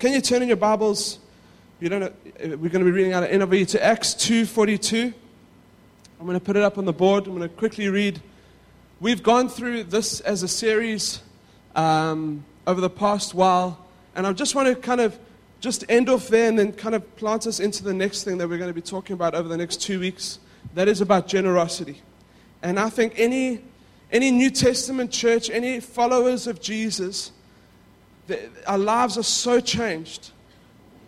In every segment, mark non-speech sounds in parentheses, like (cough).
can you turn in your Bibles? You don't know, we're going to be reading out of NIV to Acts 2.42. I'm going to put it up on the board. I'm going to quickly read. We've gone through this as a series um, over the past while, and I just want to kind of just end off there and then kind of plant us into the next thing that we're going to be talking about over the next two weeks. That is about generosity. And I think any, any New Testament church, any followers of Jesus, the, our lives are so changed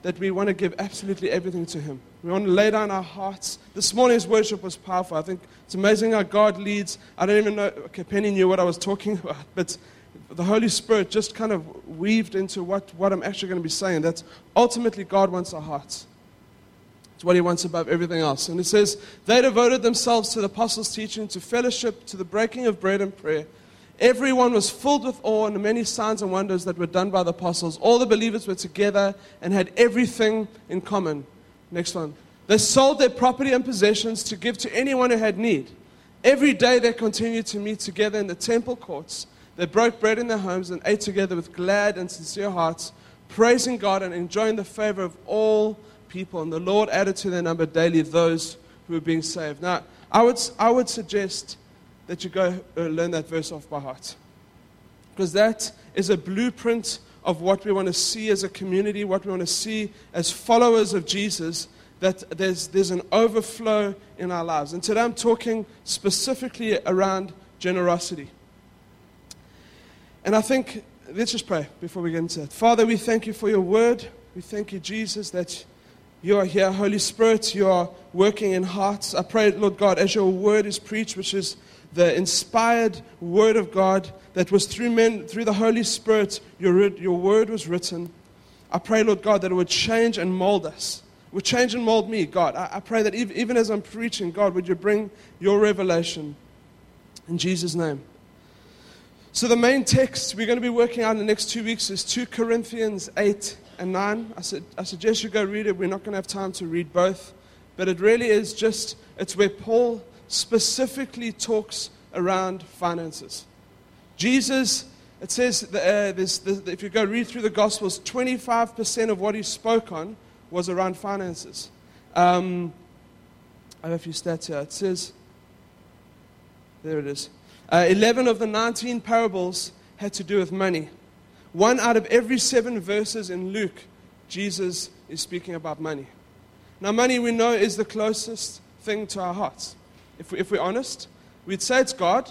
that we want to give absolutely everything to Him. We want to lay down our hearts. This morning's worship was powerful. I think it's amazing how God leads. I don't even know, okay, Penny knew what I was talking (laughs) about, but the Holy Spirit just kind of weaved into what, what I'm actually going to be saying. That ultimately God wants our hearts. It's what He wants above everything else. And it says, They devoted themselves to the apostles' teaching, to fellowship, to the breaking of bread and prayer. Everyone was filled with awe and the many signs and wonders that were done by the apostles. All the believers were together and had everything in common. Next one. They sold their property and possessions to give to anyone who had need. Every day they continued to meet together in the temple courts they broke bread in their homes and ate together with glad and sincere hearts, praising God and enjoying the favor of all people. And the Lord added to their number daily those who were being saved. Now, I would, I would suggest that you go uh, learn that verse off by heart. Because that is a blueprint of what we want to see as a community, what we want to see as followers of Jesus, that there's, there's an overflow in our lives. And today I'm talking specifically around generosity. And I think, let's just pray before we get into it. Father, we thank you for your word. We thank you, Jesus, that you are here. Holy Spirit, you are working in hearts. I pray, Lord God, as your word is preached, which is the inspired word of God that was through men, through the Holy Spirit, your, your word was written. I pray, Lord God, that it would change and mold us. It would change and mold me, God. I, I pray that even, even as I'm preaching, God, would you bring your revelation. In Jesus' name. So, the main text we're going to be working on in the next two weeks is 2 Corinthians 8 and 9. I, said, I suggest you go read it. We're not going to have time to read both. But it really is just, it's where Paul specifically talks around finances. Jesus, it says, uh, this, this, if you go read through the Gospels, 25% of what he spoke on was around finances. Um, I have a few stats here. It says, there it is. Uh, 11 of the 19 parables had to do with money. One out of every seven verses in Luke, Jesus is speaking about money. Now, money we know is the closest thing to our hearts. If, we, if we're honest, we'd say it's God,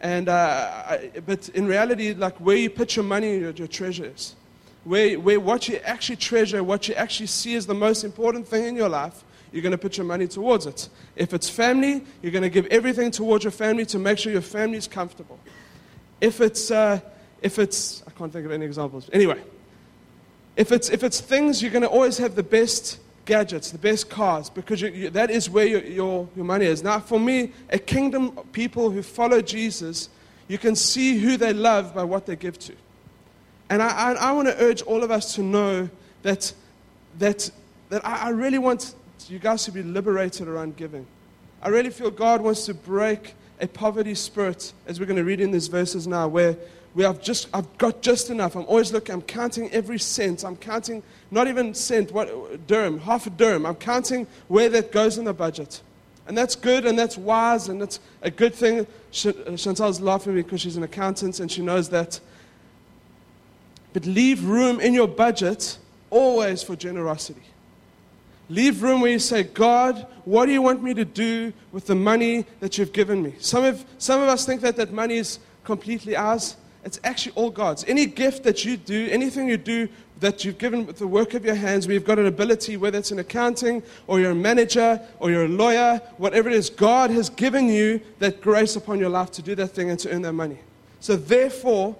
and, uh, but in reality, like where you put your money, your, your treasure is. Where, where what you actually treasure, what you actually see as the most important thing in your life, you're going to put your money towards it. If it's family, you're going to give everything towards your family to make sure your family is comfortable. If it's, uh, if it's, I can't think of any examples. Anyway, if it's, if it's things, you're going to always have the best gadgets, the best cars, because you, you, that is where your, your, your money is. Now, for me, a kingdom people who follow Jesus, you can see who they love by what they give to. And I, I, I want to urge all of us to know that, that, that I, I really want you guys to be liberated around giving. I really feel God wants to break a poverty spirit, as we're going to read in these verses now, where we have just, I've got just enough. I'm always looking, I'm counting every cent. I'm counting, not even cent, what, dirham, half a dirham. I'm counting where that goes in the budget. And that's good and that's wise and that's a good thing. Uh, Chantal's laughing because she's an accountant and she knows that. But leave room in your budget always for generosity. Leave room where you say, God, what do you want me to do with the money that you've given me? Some of, some of us think that that money is completely ours. It's actually all God's. Any gift that you do, anything you do that you've given with the work of your hands, we've got an ability, whether it's in accounting or you're a manager or you're a lawyer, whatever it is, God has given you that grace upon your life to do that thing and to earn that money. So, therefore,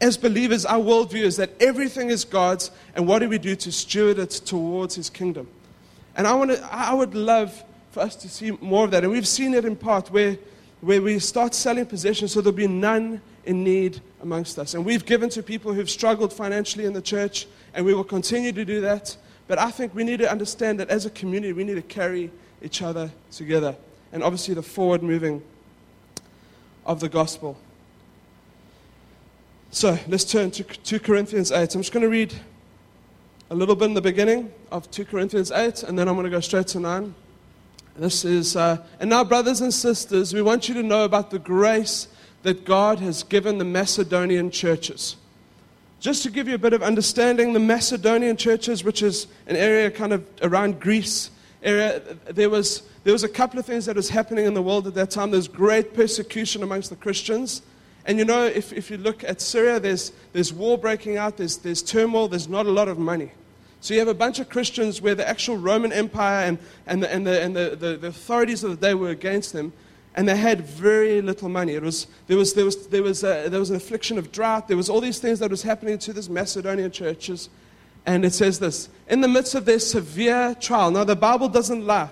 as believers, our worldview is that everything is God's, and what do we do to steward it towards His kingdom? And I, want to, I would love for us to see more of that. And we've seen it in part where, where we start selling possessions so there'll be none in need amongst us. And we've given to people who've struggled financially in the church, and we will continue to do that. But I think we need to understand that as a community, we need to carry each other together. And obviously, the forward moving of the gospel. So let's turn to 2 Corinthians 8. I'm just going to read a little bit in the beginning of 2 Corinthians 8, and then I'm going to go straight to 9. This is, uh, and now, brothers and sisters, we want you to know about the grace that God has given the Macedonian churches. Just to give you a bit of understanding, the Macedonian churches, which is an area kind of around Greece, area, there was, there was a couple of things that was happening in the world at that time. There's great persecution amongst the Christians. And you know, if, if you look at Syria, there's, there's war breaking out, there's, there's turmoil, there's not a lot of money. So you have a bunch of Christians where the actual Roman Empire and, and, the, and, the, and the, the, the authorities of the day were against them, and they had very little money. It was, there, was, there, was, there, was a, there was an affliction of drought. There was all these things that was happening to these Macedonian churches. And it says this In the midst of their severe trial, now the Bible doesn't lie.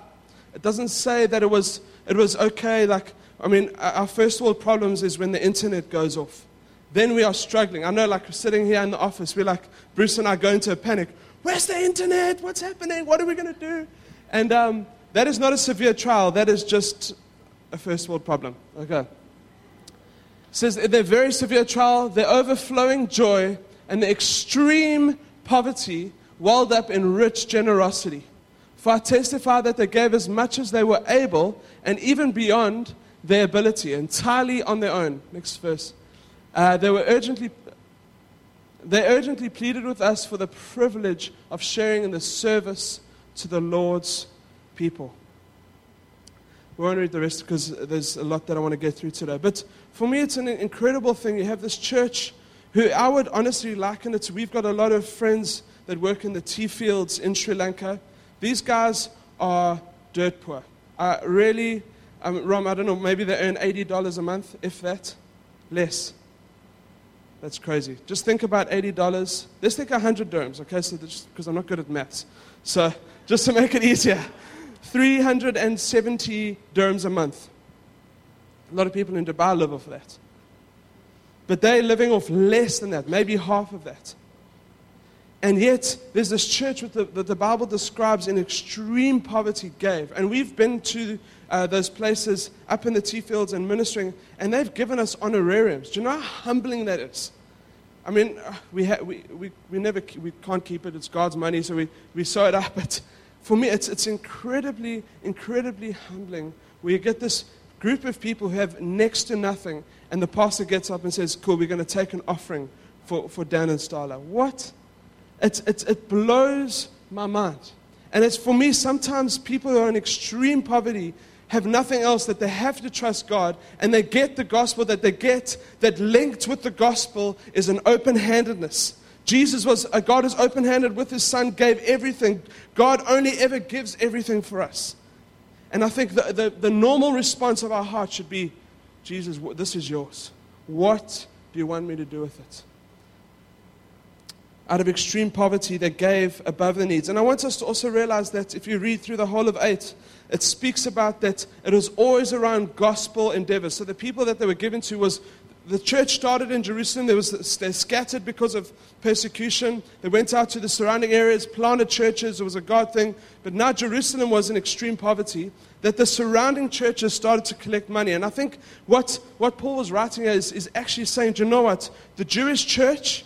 It doesn't say that it was, it was okay. Like, I mean, our first world problems is when the internet goes off. Then we are struggling. I know, like, sitting here in the office, we're like, Bruce and I go into a panic. Where's the internet? What's happening? What are we going to do? And um, that is not a severe trial. That is just a first world problem. Okay. It says in their very severe trial, their overflowing joy, and the extreme poverty welled up in rich generosity. For I testify that they gave as much as they were able, and even beyond their ability, entirely on their own. Next verse. Uh, they were urgently they urgently pleaded with us for the privilege of sharing in the service to the Lord's people. We won't read the rest because there's a lot that I want to get through today. But for me, it's an incredible thing. You have this church who I would honestly liken it to. We've got a lot of friends that work in the tea fields in Sri Lanka. These guys are dirt poor. Uh, really, um, Rom, I don't know, maybe they earn $80 a month, if that, less. That's crazy. Just think about $80. Let's think 100 dirhams, okay? So because I'm not good at maths. So just to make it easier, 370 dirhams a month. A lot of people in Dubai live off that. But they're living off less than that, maybe half of that. And yet, there's this church that the, the Bible describes in extreme poverty gave. And we've been to uh, those places up in the tea fields and ministering, and they've given us honorariums. Do you know how humbling that is? I mean, uh, we, ha- we, we, we never we can't keep it. It's God's money, so we, we sew it up. (laughs) But for me, it's, it's incredibly, incredibly humbling where you get this group of people who have next to nothing, and the pastor gets up and says, Cool, we're going to take an offering for, for Dan and Starla. What? It, it, it blows my mind. And it's for me, sometimes people who are in extreme poverty have nothing else that they have to trust God and they get the gospel that they get that linked with the gospel is an open handedness. Jesus was, a God is open handed with his son, gave everything. God only ever gives everything for us. And I think the, the, the normal response of our heart should be Jesus, this is yours. What do you want me to do with it? Out of extreme poverty, they gave above the needs. And I want us to also realize that if you read through the whole of 8, it speaks about that it was always around gospel endeavors. So the people that they were given to was the church started in Jerusalem. There was, they scattered because of persecution. They went out to the surrounding areas, planted churches. It was a God thing. But now Jerusalem was in extreme poverty, that the surrounding churches started to collect money. And I think what, what Paul was writing is, is actually saying, do you know what? The Jewish church,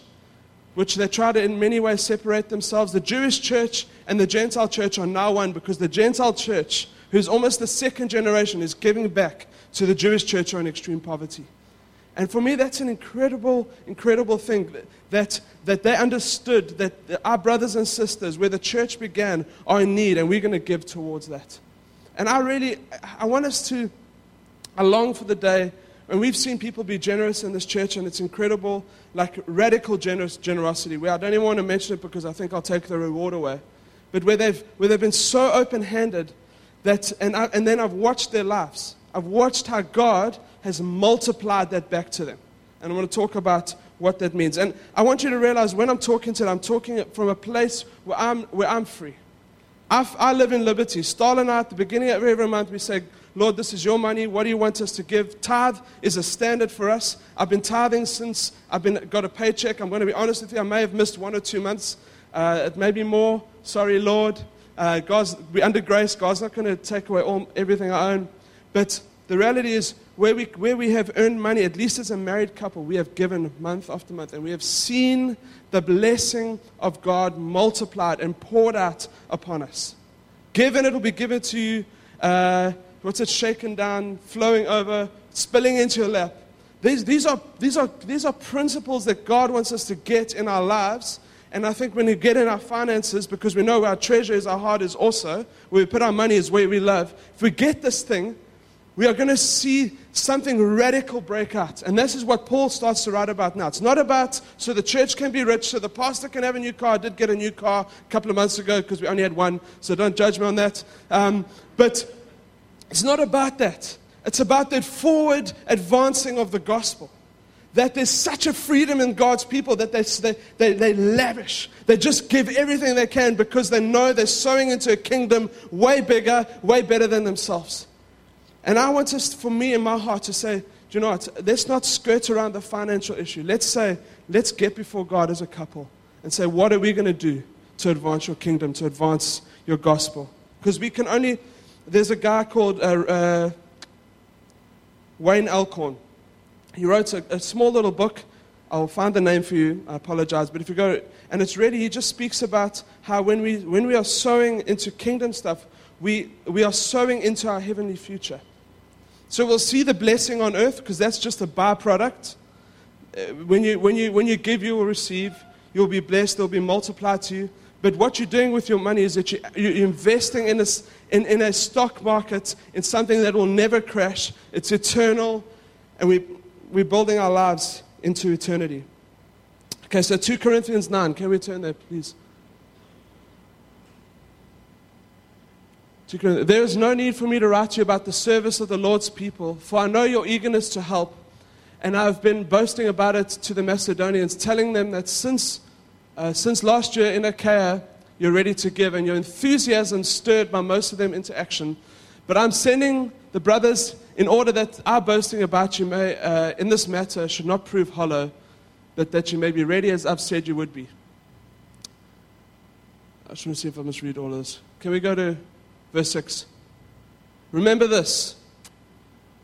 which they try to in many ways separate themselves, the Jewish church and the Gentile church are now one because the Gentile church who's almost the second generation, is giving back to the Jewish church who are in extreme poverty. And for me, that's an incredible, incredible thing that, that they understood that our brothers and sisters, where the church began, are in need, and we're going to give towards that. And I really, I want us to, I long for the day when we've seen people be generous in this church, and it's incredible, like radical generous, generosity, where I don't even want to mention it because I think I'll take the reward away. But where they've, where they've been so open handed that, and, I, and then I've watched their lives. I've watched how God has multiplied that back to them. And I want to talk about what that means. And I want you to realize when I'm talking to them, I'm talking from a place where I'm, where I'm free. I, live in liberty. Starla and I, at the beginning of every month, we say, Lord, this is your money. What do you want us to give? Tithe is a standard for us. I've been tithing since I've been, got a paycheck. I'm going to be honest with you, I may have missed one or two months. Uh, it may be more. Sorry, Lord. Uh, God's, we're under grace. God's not going to take away all, everything I own. But the reality is, where we, where we have earned money, at least as a married couple, we have given month after month, and we have seen the blessing of God multiplied and poured out upon us. Given, it will be given to you. Uh, what's it? Shaken down, flowing over, spilling into your lap. These, these, are, these, are, these are principles that God wants us to get in our lives. And I think when we get in our finances, because we know our treasure is our heart is also, where we put our money is where we love. If we get this thing, we are going to see something radical break out. And this is what Paul starts to write about now. It's not about so the church can be rich, so the pastor can have a new car. I did get a new car a couple of months ago because we only had one, so don't judge me on that. Um, but it's not about that. It's about that forward advancing of the gospel. That there's such a freedom in God's people that they, they, they, they lavish. They just give everything they can because they know they're sowing into a kingdom way bigger, way better than themselves. And I want us, for me in my heart, to say, do you know what? Let's not skirt around the financial issue. Let's say, let's get before God as a couple and say, what are we going to do to advance your kingdom, to advance your gospel? Because we can only, there's a guy called uh, uh, Wayne Alcorn. He wrote a, a small little book. I'll find the name for you. I apologize. But if you go, and it's really, he just speaks about how when we, when we are sowing into kingdom stuff, we, we are sowing into our heavenly future. So we'll see the blessing on earth because that's just a byproduct. Uh, when, you, when, you, when you give, you will receive. You'll be blessed, they'll be multiplied to you. But what you're doing with your money is that you, you're investing in a, in, in a stock market, in something that will never crash. It's eternal, and we, we're building our lives into eternity. Okay, so 2 Corinthians 9. Can we turn there, please? There is no need for me to write to you about the service of the Lord's people, for I know your eagerness to help. And I've been boasting about it to the Macedonians, telling them that since, uh, since last year in Achaia, you're ready to give, and your enthusiasm stirred by most of them into action. But I'm sending the brothers in order that our boasting about you may, uh, in this matter should not prove hollow, but that you may be ready as I've said you would be. I just want to see if I must read all of this. Can we go to Verse 6. Remember this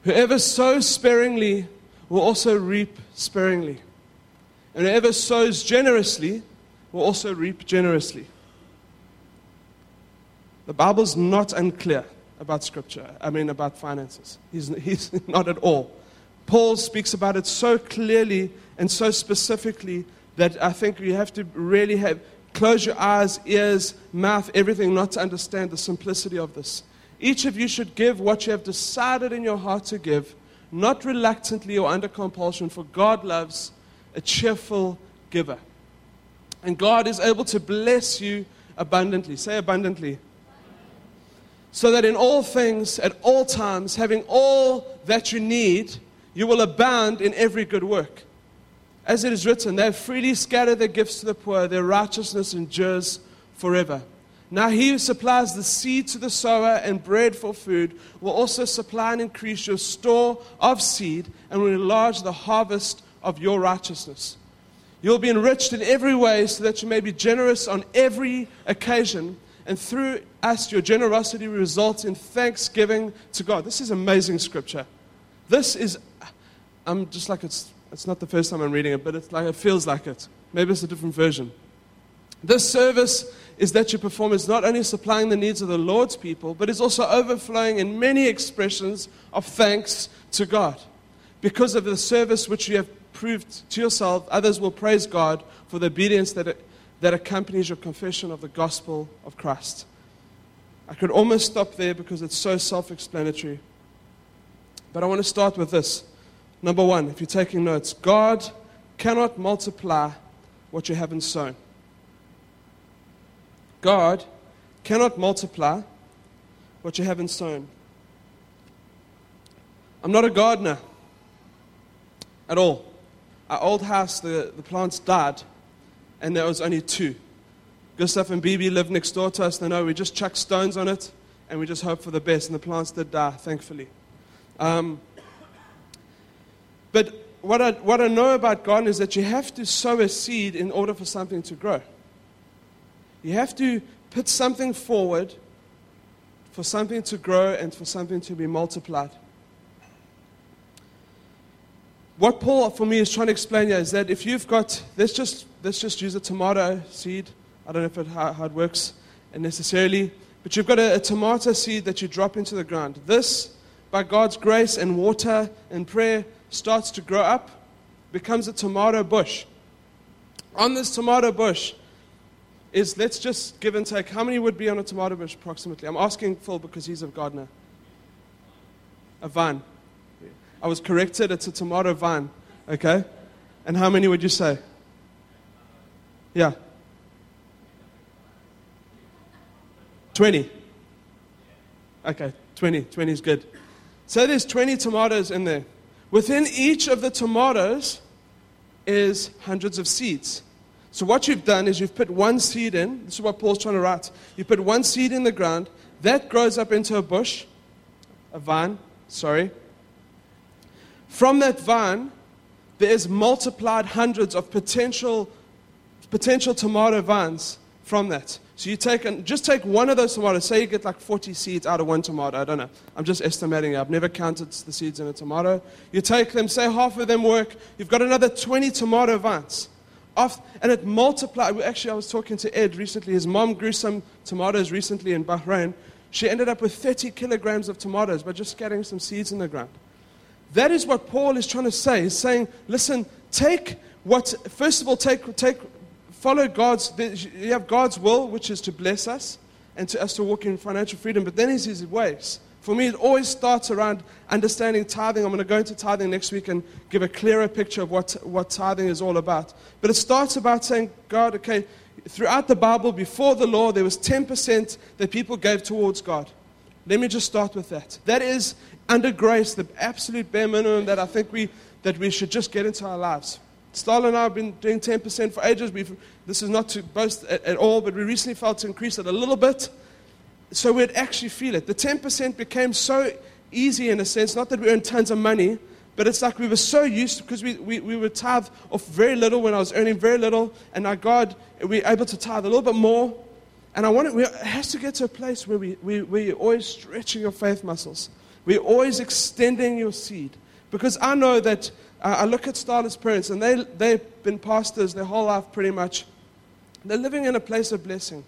whoever sows sparingly will also reap sparingly, and whoever sows generously will also reap generously. The Bible's not unclear about Scripture, I mean, about finances. He's, (laughs) he's not at all. Paul speaks about it so clearly and so specifically that I think you have to really have Close your eyes, ears, mouth, everything, not to understand the simplicity of this. Each of you should give what you have decided in your heart to give, not reluctantly or under compulsion, for God loves a cheerful giver. And God is able to bless you abundantly. Say abundantly. So that in all things, at all times, having all that you need, you will abound in every good work. As it is written, they freely scatter their gifts to the poor, their righteousness endures forever. Now, he who supplies the seed to the sower and bread for food will also supply and increase your store of seed and will enlarge the harvest of your righteousness. You'll be enriched in every way so that you may be generous on every occasion, and through us, your generosity results in thanksgiving to God. This is amazing scripture. This is, I'm just like it's it's not the first time I'm reading it, but it's like, it feels like it. Maybe it's a different version. This service is that you perform is not only supplying the needs of the Lord's people, but is also overflowing in many expressions of thanks to God. Because of the service which you have proved to yourself, others will praise God for the obedience that, that accompanies your confession of the gospel of Christ. I could almost stop there because it's so self explanatory. But I want to start with this. Number one, if you're taking notes, God cannot multiply what you haven't sown. God cannot multiply what you haven't sown. I'm not a gardener at all. Our old house, the, the plants died, and there was only two. Gustav and Bibi live next door to us. They know we just chuck stones on it, and we just hope for the best, and the plants did die, thankfully. Um, but what I, what I know about God is that you have to sow a seed in order for something to grow. You have to put something forward for something to grow and for something to be multiplied. what Paul, for me, is trying to explain here is that if you've got, let's just, let's just use a tomato seed. I don't know if it, how, how it works necessarily, but you've got a, a tomato seed that you drop into the ground. This, by God's grace and water and prayer, starts to grow up, becomes a tomato bush. On this tomato bush is, let's just give and take, how many would be on a tomato bush approximately? I'm asking Phil because he's a gardener. A vine. I was corrected, it's a tomato vine. Okay? And how many would you say? Yeah. 20. Okay, 20. 20 is good. So there's 20 tomatoes in there. Within each of the tomatoes is hundreds of seeds. So what you've done is you've put one seed in. This is what Paul's trying to write. You put one seed in the ground. That grows up into a bush, a vine, sorry. From that vine, there is multiplied hundreds of potential, potential tomato vines from that. So you take and just take one of those tomatoes. Say you get like 40 seeds out of one tomato. I don't know. I'm just estimating. I've never counted the seeds in a tomato. You take them. Say half of them work. You've got another 20 tomato vines. Off, and it multiplied. Actually, I was talking to Ed recently. His mom grew some tomatoes recently in Bahrain. She ended up with 30 kilograms of tomatoes by just scattering some seeds in the ground. That is what Paul is trying to say. He's saying, listen, take what, first of all, take, take follow God's, you have God's will, which is to bless us and to us to walk in financial freedom, but then is his ways. For me, it always starts around understanding tithing. I'm going to go into tithing next week and give a clearer picture of what, what tithing is all about. But it starts about saying, God, okay, throughout the Bible, before the law, there was 10% that people gave towards God. Let me just start with that. That is, under grace, the absolute bare minimum that I think we, that we should just get into our lives. Starla and I have been doing 10% for ages. We've, this is not to boast at, at, all, but we recently felt to increase it a little bit so we'd actually feel it. The 10% became so easy in a sense, not that we earned tons of money, but it's like we were so used to, because we, we, we were tithe off very little when I was earning very little, and now God, we are able to tithe a little bit more. And I want it, it has to get to a place where we, we, we're always stretching your faith muscles. We're always extending your seed. Because I know that I look at Starla's parents, and they, they've been pastors their whole life pretty much. They're living in a place of blessing.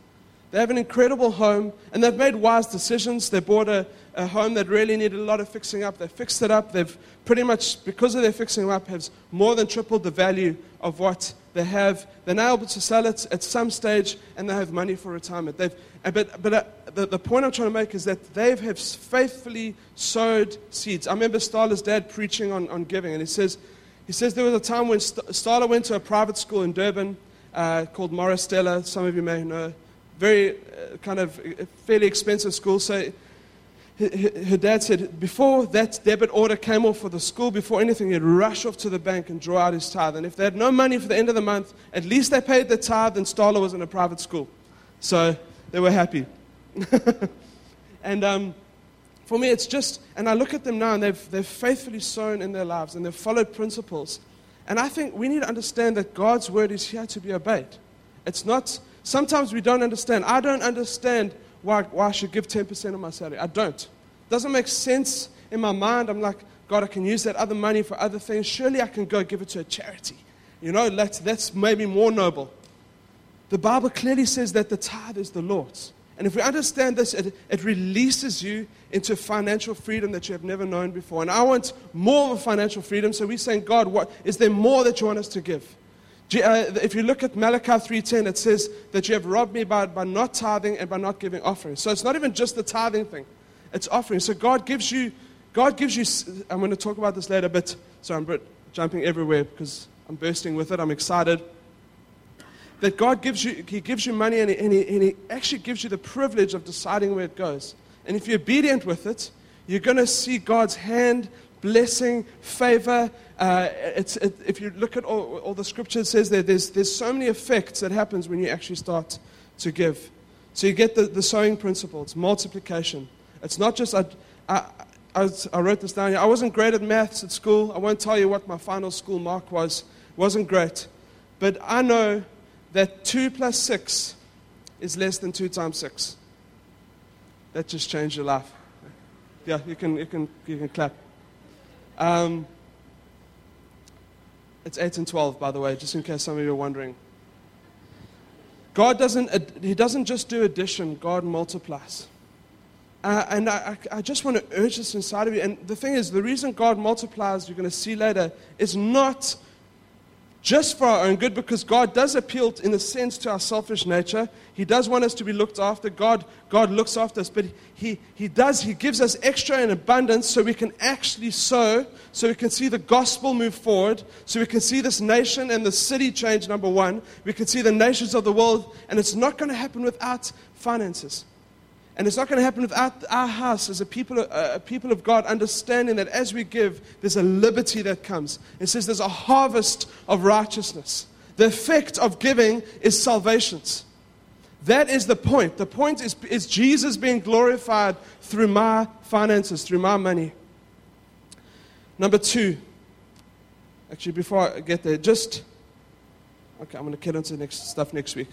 They have an incredible home, and they've made wise decisions. They bought a, a home that really needed a lot of fixing up. They fixed it up. They've pretty much, because of their fixing up, has more than tripled the value of what they have. They're now able to sell it at some stage, and they have money for retirement. They've, uh, but but uh, the, the point I'm trying to make is that they have faithfully sowed seeds. I remember Starla's dad preaching on, on giving, and he says, he says there was a time when Starla went to a private school in Durban uh, called Maris Stella. Some of you may know. Very uh, kind of uh, fairly expensive school. So her dad said before that debit order came off for the school, before anything, he'd rush off to the bank and draw out his tithe. And if they had no money for the end of the month, at least they paid the tithe and Starla was in a private school. So they were happy. (laughs) and um, for me, it's just, and I look at them now and they've, they've faithfully sown in their lives and they've followed principles. And I think we need to understand that God's word is here to be obeyed. It's not, sometimes we don't understand. I don't understand why, why I should give 10% of my salary. I don't. Doesn't make sense in my mind. I'm like, God, I can use that other money for other things. Surely I can go give it to a charity. You know, that's, that's maybe more noble. The Bible clearly says that the tithe is the Lord's. And if we understand this, it, it releases you into financial freedom that you have never known before. And I want more of financial freedom. So we're saying, God, what is there more that you want us to give? Uh, if you look at Malachi 3.10, it says that you have robbed me by, by not tithing and by not giving offerings. So it's not even just the tithing thing. It's offering. So God gives you, God gives you, I'm going to talk about this later, but sorry, I'm jumping everywhere because I'm bursting with it. I'm excited. That God gives you, He gives you money and he, and he, and he actually gives you the privilege of deciding where it goes. And if you're obedient with it, you're going to see God's hand, blessing, favor, uh, it, if you look at all, all the scripture says there, there's, there's so many effects that happens when you actually start to give. So you get the, the sowing principle. It's multiplication. It's not just, I, I, I, I wrote this down here. I wasn't great at maths at school. I won't tell you what my final school mark was. It wasn't great. But I know that 2 plus 6 is less than 2 times 6. That just changed your life. Yeah, you can, you can, you can clap. Um, It's 8 and 12, by the way, just in case some of you are wondering. God doesn't, He doesn't just do addition, God multiplies. Uh, and I, I, just want to urge this inside of you. And the thing is, the reason God multiplies, you're going to see later, is not just for our own good, because God does appeal, in a sense, to our selfish nature. He does want us to be looked after. God, God looks after us, but he, he does, He gives us extra in abundance so we can actually sow, so we can see the gospel move forward, so we can see this nation and the city change, number one. We can see the nations of the world, and it's not going to happen without finances. And it's not going to happen without our house as a people, a people of God understanding that as we give, there's a liberty that comes. It says there's a harvest of righteousness. The effect of giving is salvations. That is the point. The point is, is Jesus being glorified through my finances, through my money. Number two, actually, before I get there, just, okay, I'm going to get into the next stuff next week.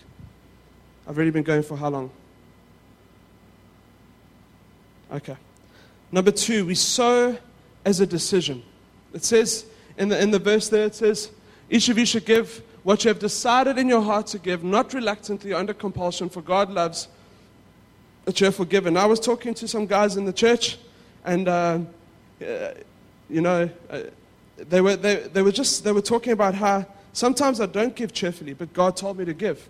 I've already been going for how long? Okay. Number two, we sow as a decision. It says in the, in the verse there, it says, each of you should give what you have decided in your heart to give, not reluctantly under compulsion, for God loves a cheerful giver. I was talking to some guys in the church, and, uh, uh, you know, uh, they, were, they, they, were just, they were talking about how sometimes I don't give cheerfully, but God told me to give.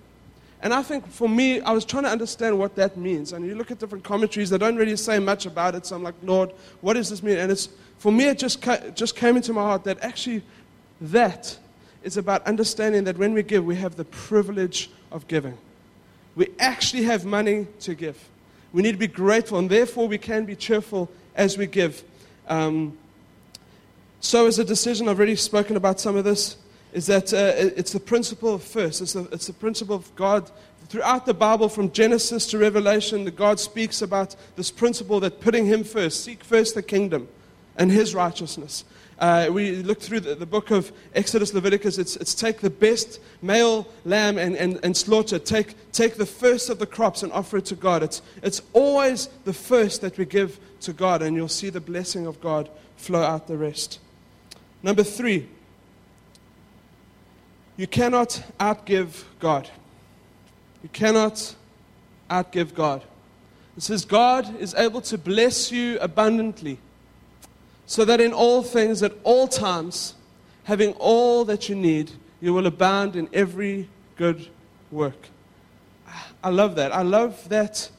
And I think for me, I was trying to understand what that means. And you look at different commentaries, they don't really say much about it. So I'm like, Lord, what does this mean? And it's, for me, it just, just came into my heart that actually that is about understanding that when we give, we have the privilege of giving. We actually have money to give. We need to be grateful, and therefore we can be cheerful as we give. Um, so, as a decision, I've already spoken about some of this is that uh, it's the principle of first. It's the, it's the principle of God. Throughout the Bible, from Genesis to Revelation, God speaks about this principle that putting Him first, seek first the kingdom and His righteousness. Uh, we look through the, the, book of Exodus, Leviticus. It's, it's take the best male lamb and, and, and slaughter. Take, take the first of the crops and offer it to God. It's, it's always the first that we give to God, and you'll see the blessing of God flow out the rest. Number three, you cannot outgive God. You cannot outgive God. It says, God is able to bless you abundantly, so that in all things, at all times, having all that you need, you will abound in every good work. I love that. I love that,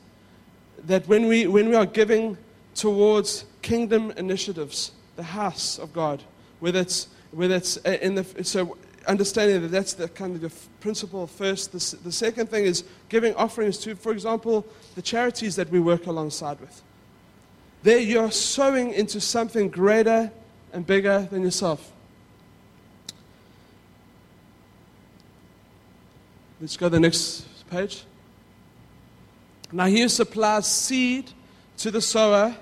that when, we, when we are giving towards kingdom initiatives, the house of God, whether it's, whether it's uh, in the, so understanding that that's the kind of the principle first. The, the second thing is giving offerings to, for example, the charities that we work alongside with. There you're sowing into something greater and bigger than yourself. Let's go to the next page. Now, he supplies seed to the sower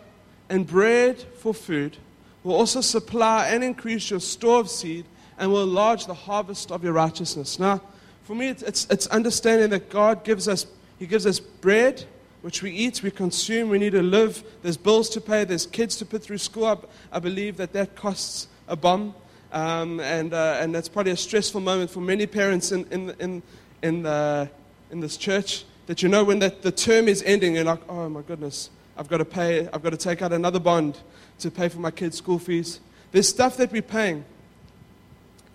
and bread for food will also supply and increase your store of seed and will enlarge the harvest of your righteousness. Now, for me, it's, it's understanding that God gives us, He gives us bread, which we eat, we consume, we need to live. There's bills to pay, there's kids to put through school. I, I believe that that costs a bomb. Um, and, uh, and that's probably a stressful moment for many parents in, in, in, in, the, in this church. That you know when that, the term is ending, you're like, oh my goodness, I've got to pay, I've got to take out another bond to pay for my kids' school fees. There's stuff that we're paying.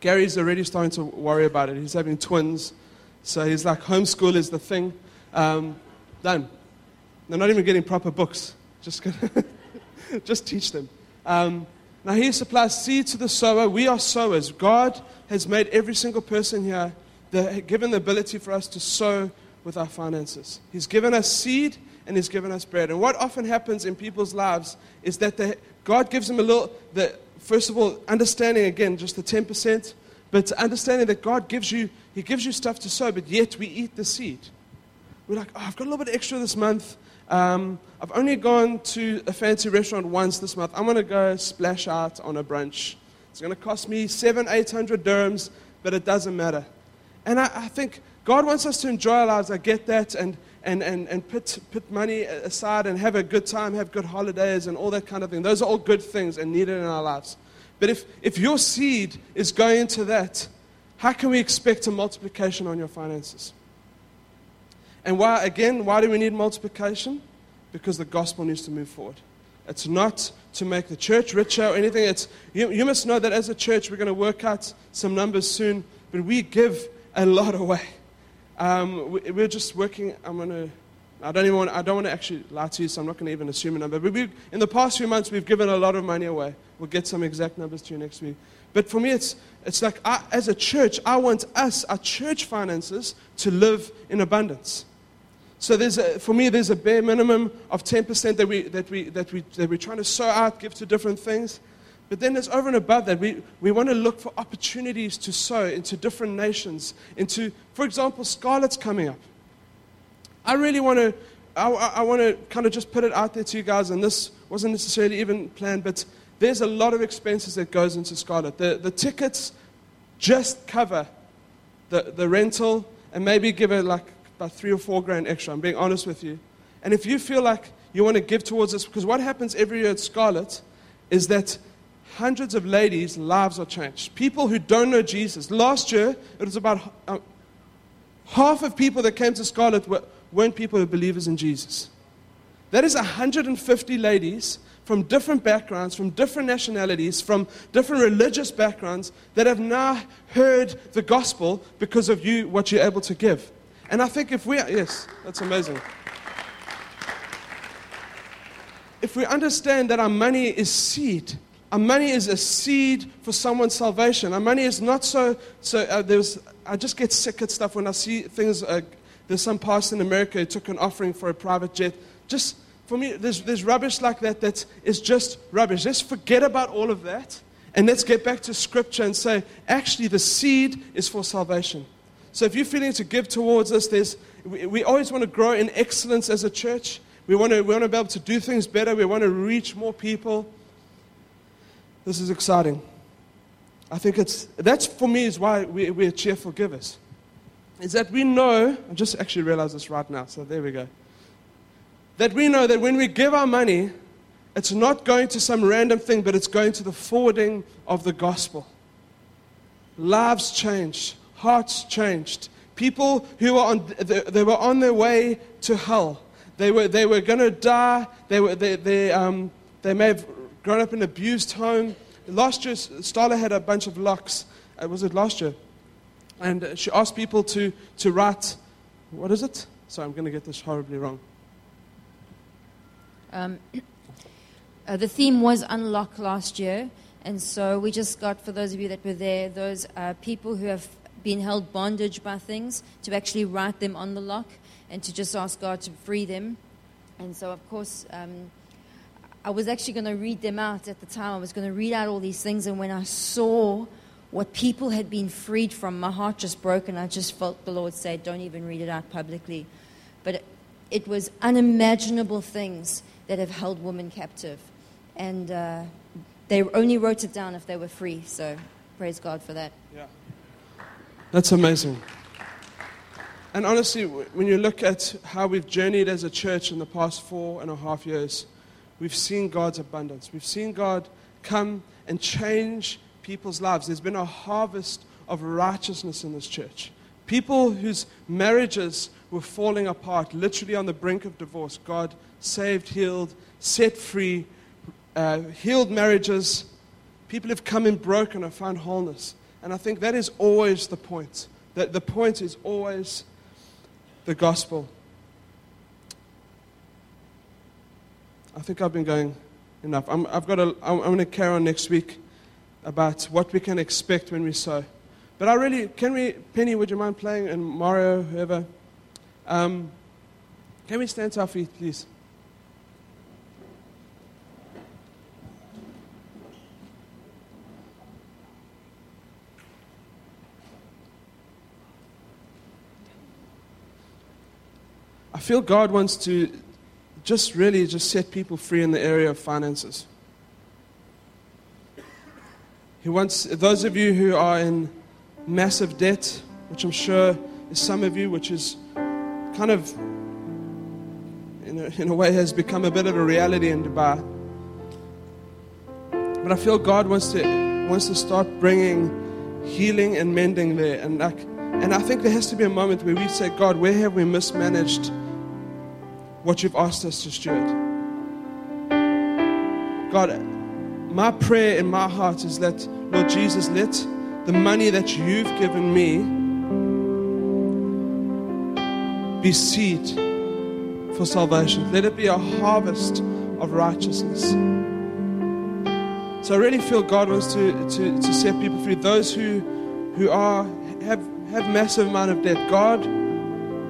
Gary's already starting to worry about it. He's having twins. So he's like, homeschool is the thing. Um, done. They're not even getting proper books. Just, (laughs) just teach them. Um, now, he supplies seed to the sower. We are sowers. God has made every single person here the, given the ability for us to sow with our finances. He's given us seed and He's given us bread. And what often happens in people's lives is that they, God gives them a little, the, first of all, understanding again just the 10%, but understanding that God gives you, He gives you stuff to sow, but yet we eat the seed. We're like, oh, I've got a little bit extra this month. Um, I've only gone to a fancy restaurant once this month. I'm going to go splash out on a brunch. It's going to cost me seven, eight hundred dirhams, but it doesn't matter. And I, I think God wants us to enjoy our lives. I get that. And and, and, and put, put money aside and have a good time, have good holidays, and all that kind of thing. Those are all good things and needed in our lives. But if, if your seed is going into that, how can we expect a multiplication on your finances? And why, again, why do we need multiplication? Because the gospel needs to move forward. It's not to make the church richer or anything. It's, you, you must know that as a church, we're going to work out some numbers soon, but we give a lot away. Um, we, we're just working, I'm to I don't even want, I don't want to actually lie to you, so I'm not going to even assume a number. But we, in the past few months, we've given a lot of money away. We'll get some exact numbers to you next week. But for me, it's, it's like I, as a church, I want us, our church finances, to live in abundance. So there's a, for me, there's a bare minimum of 10% that, we, that, we, that, we, that we're trying to sow out, give to different things. But then there's over and above that, we, we want to look for opportunities to sow into different nations. Into, for example, Scarlet's coming up. I really want to, I, I want to kind of just put it out there to you guys, and this wasn't necessarily even planned, but there's a lot of expenses that goes into Scarlet. The, the tickets just cover the, the rental and maybe give it like about three or four grand extra. I'm being honest with you. And if you feel like you want to give towards this, because what happens every year at Scarlet is that hundreds of ladies' lives are changed. People who don't know Jesus. Last year, it was about uh, half of people that came to Scarlet were, weren't people who believers in Jesus. That is 150 ladies from different backgrounds, from different nationalities, from different religious backgrounds that have now heard the gospel because of you, what you're able to give. And I think if we, yes, that's amazing. If we understand that our money is seed, our money is a seed for someone's salvation. Our money is not so, so uh, there's, I just get sick at stuff when I see things uh, there's some pastor in America who took an offering for a private jet. Just for me, there's, there's rubbish like that that is just rubbish. Let's forget about all of that and let's get back to scripture and say, actually, the seed is for salvation. So if you're feeling to give towards us, there's, we, we always want to grow in excellence as a church. We want, to, we want to be able to do things better. We want to reach more people. This is exciting. I think it's, that's for me is why we, we're cheerful givers is that we know, I just actually realized this right now, so there we go. That we know that when we give our money, it's not going to some random thing, but it's going to the forwarding of the gospel. Lives changed, hearts changed. People who were on, they were on their way to hell. They were, they were going to die. They, were, they, they, um, they may have grown up in an abused home. Last year, Starla had a bunch of locks. Uh, was it last year? And she asked people to, to write, what is it? Sorry, I'm going to get this horribly wrong. Um, (clears throat) uh, the theme was Unlock last year. And so we just got, for those of you that were there, those uh, people who have been held bondage by things to actually write them on the lock and to just ask God to free them. And so, of course, um, I was actually going to read them out at the time. I was going to read out all these things. And when I saw what people had been freed from, my heart just broke, and I just felt the Lord say, Don't even read it out publicly. But it, it was unimaginable things that have held women captive. And uh, they only wrote it down if they were free. So praise God for that. Yeah. That's amazing. And honestly, when you look at how we've journeyed as a church in the past four and a half years, we've seen God's abundance. We've seen God come and change people's lives. There's been a harvest of righteousness in this church. People whose marriages were falling apart, literally on the brink of divorce, God saved, healed, set free, uh, healed marriages. People have come in broken and found wholeness. And I think that is always the point. That the point is always the gospel. I think I've been going enough. I'm, I've got a, I'm, I'm going to carry on next week about what we can expect when we sow. But I really, can we, Penny, would you mind playing, and Mario, whoever? Um, can we stand to our feet, please? I feel God wants to just really just set people free in the area of finances. He wants those of you who are in massive debt, which I'm sure is some of you, which is kind of, in a, in a way, has become a bit of a reality in Dubai. But I feel God wants to wants to start bringing healing and mending there. And like, and I think there has to be a moment where we say, God, where have we mismanaged what you've asked us to steward? God, my prayer in my heart is that, Lord Jesus, let the money that you've given me be seed for salvation. Let it be a harvest of righteousness. So I really feel God wants to, to, to set people free. Those who, who are, have, have massive amount of debt. God,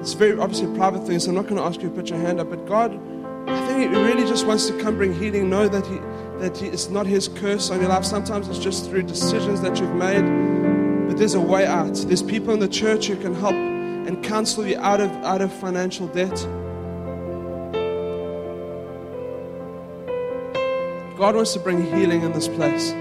it's very obviously a private thing, so I'm not going to ask you to put your hand up, but God, I think He really just wants to come bring healing. Know that He that he, it's not His curse on your life. Sometimes it's just through decisions that you've made, but there's a way out. There's people in the church who can help and counsel you out of out of financial debt. God wants to bring healing in this place.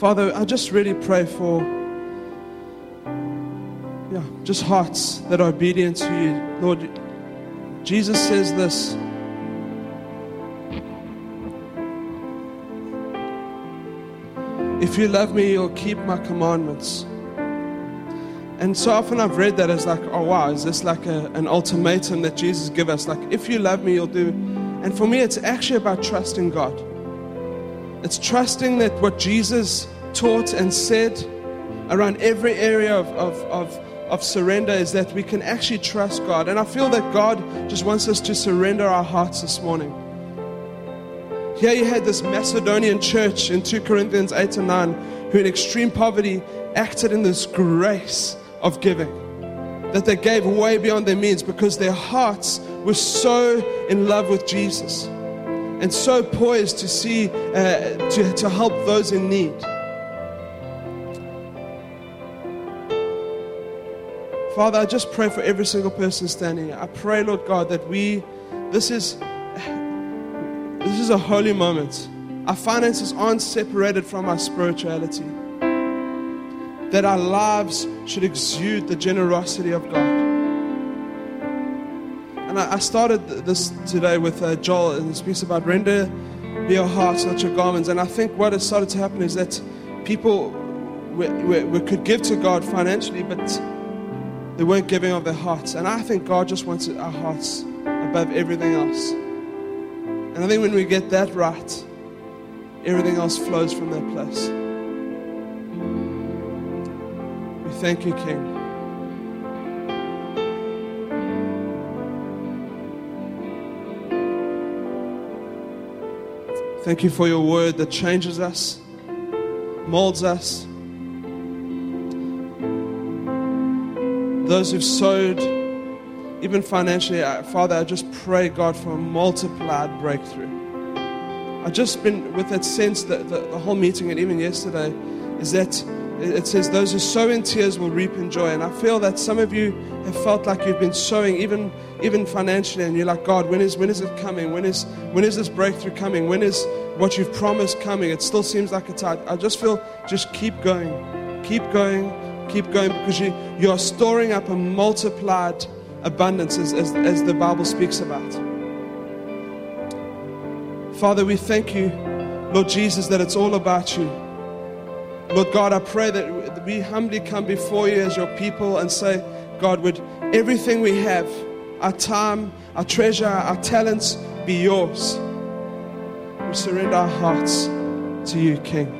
Father, I just really pray for yeah, just hearts that are obedient to you. Lord, Jesus says this. If you love me, you'll keep my commandments. And so often I've read that as like, oh wow, is this like a, an ultimatum that Jesus give us? Like, if you love me, you'll do. And for me, it's actually about trusting God. It's trusting that what Jesus taught and said around every area of, of, of, of surrender is that we can actually trust God. And I feel that God just wants us to surrender our hearts this morning. Here you had this Macedonian church in 2 Corinthians 8 and 9 who, in extreme poverty, acted in this grace of giving. That they gave way beyond their means because their hearts were so in love with Jesus and so poised to see, uh, to, to help those in need. Father, I just pray for every single person standing here. I pray, Lord God, that we, this is this is a holy moment. Our finances aren't separated from our spirituality. That our lives should exude the generosity of God. I, started this today with uh, Joel, and he piece about render your hearts, not your garments. And I think what has started to happen is that people we, we, we could give to God financially, but they weren't giving of their hearts. And I think God just wants our hearts above everything else. And I think when we get that right, everything else flows from that place. We thank you, King. Thank you for your word that changes us, molds us. Those who've sowed, even financially, uh, Father, I just pray, God, for a multiplied breakthrough. I've just been with that sense that the, the whole meeting and even yesterday is that it says, Those who sow in tears will reap in joy. And I feel that some of you have felt like you've been sowing even, even financially, and you're like, God, when is, when is it coming? When is, when is this breakthrough coming? When is what you've promised coming? It still seems like it's hard. I just feel just keep going, keep going, keep going, because you, you are storing up a multiplied abundance as, as, as the Bible speaks about. Father, we thank you, Lord Jesus, that it's all about you. Lord God, I pray that we humbly come before you as your people and say, God, would everything we have, our time, our treasure, our talents, be yours. We surrender our hearts to you, King.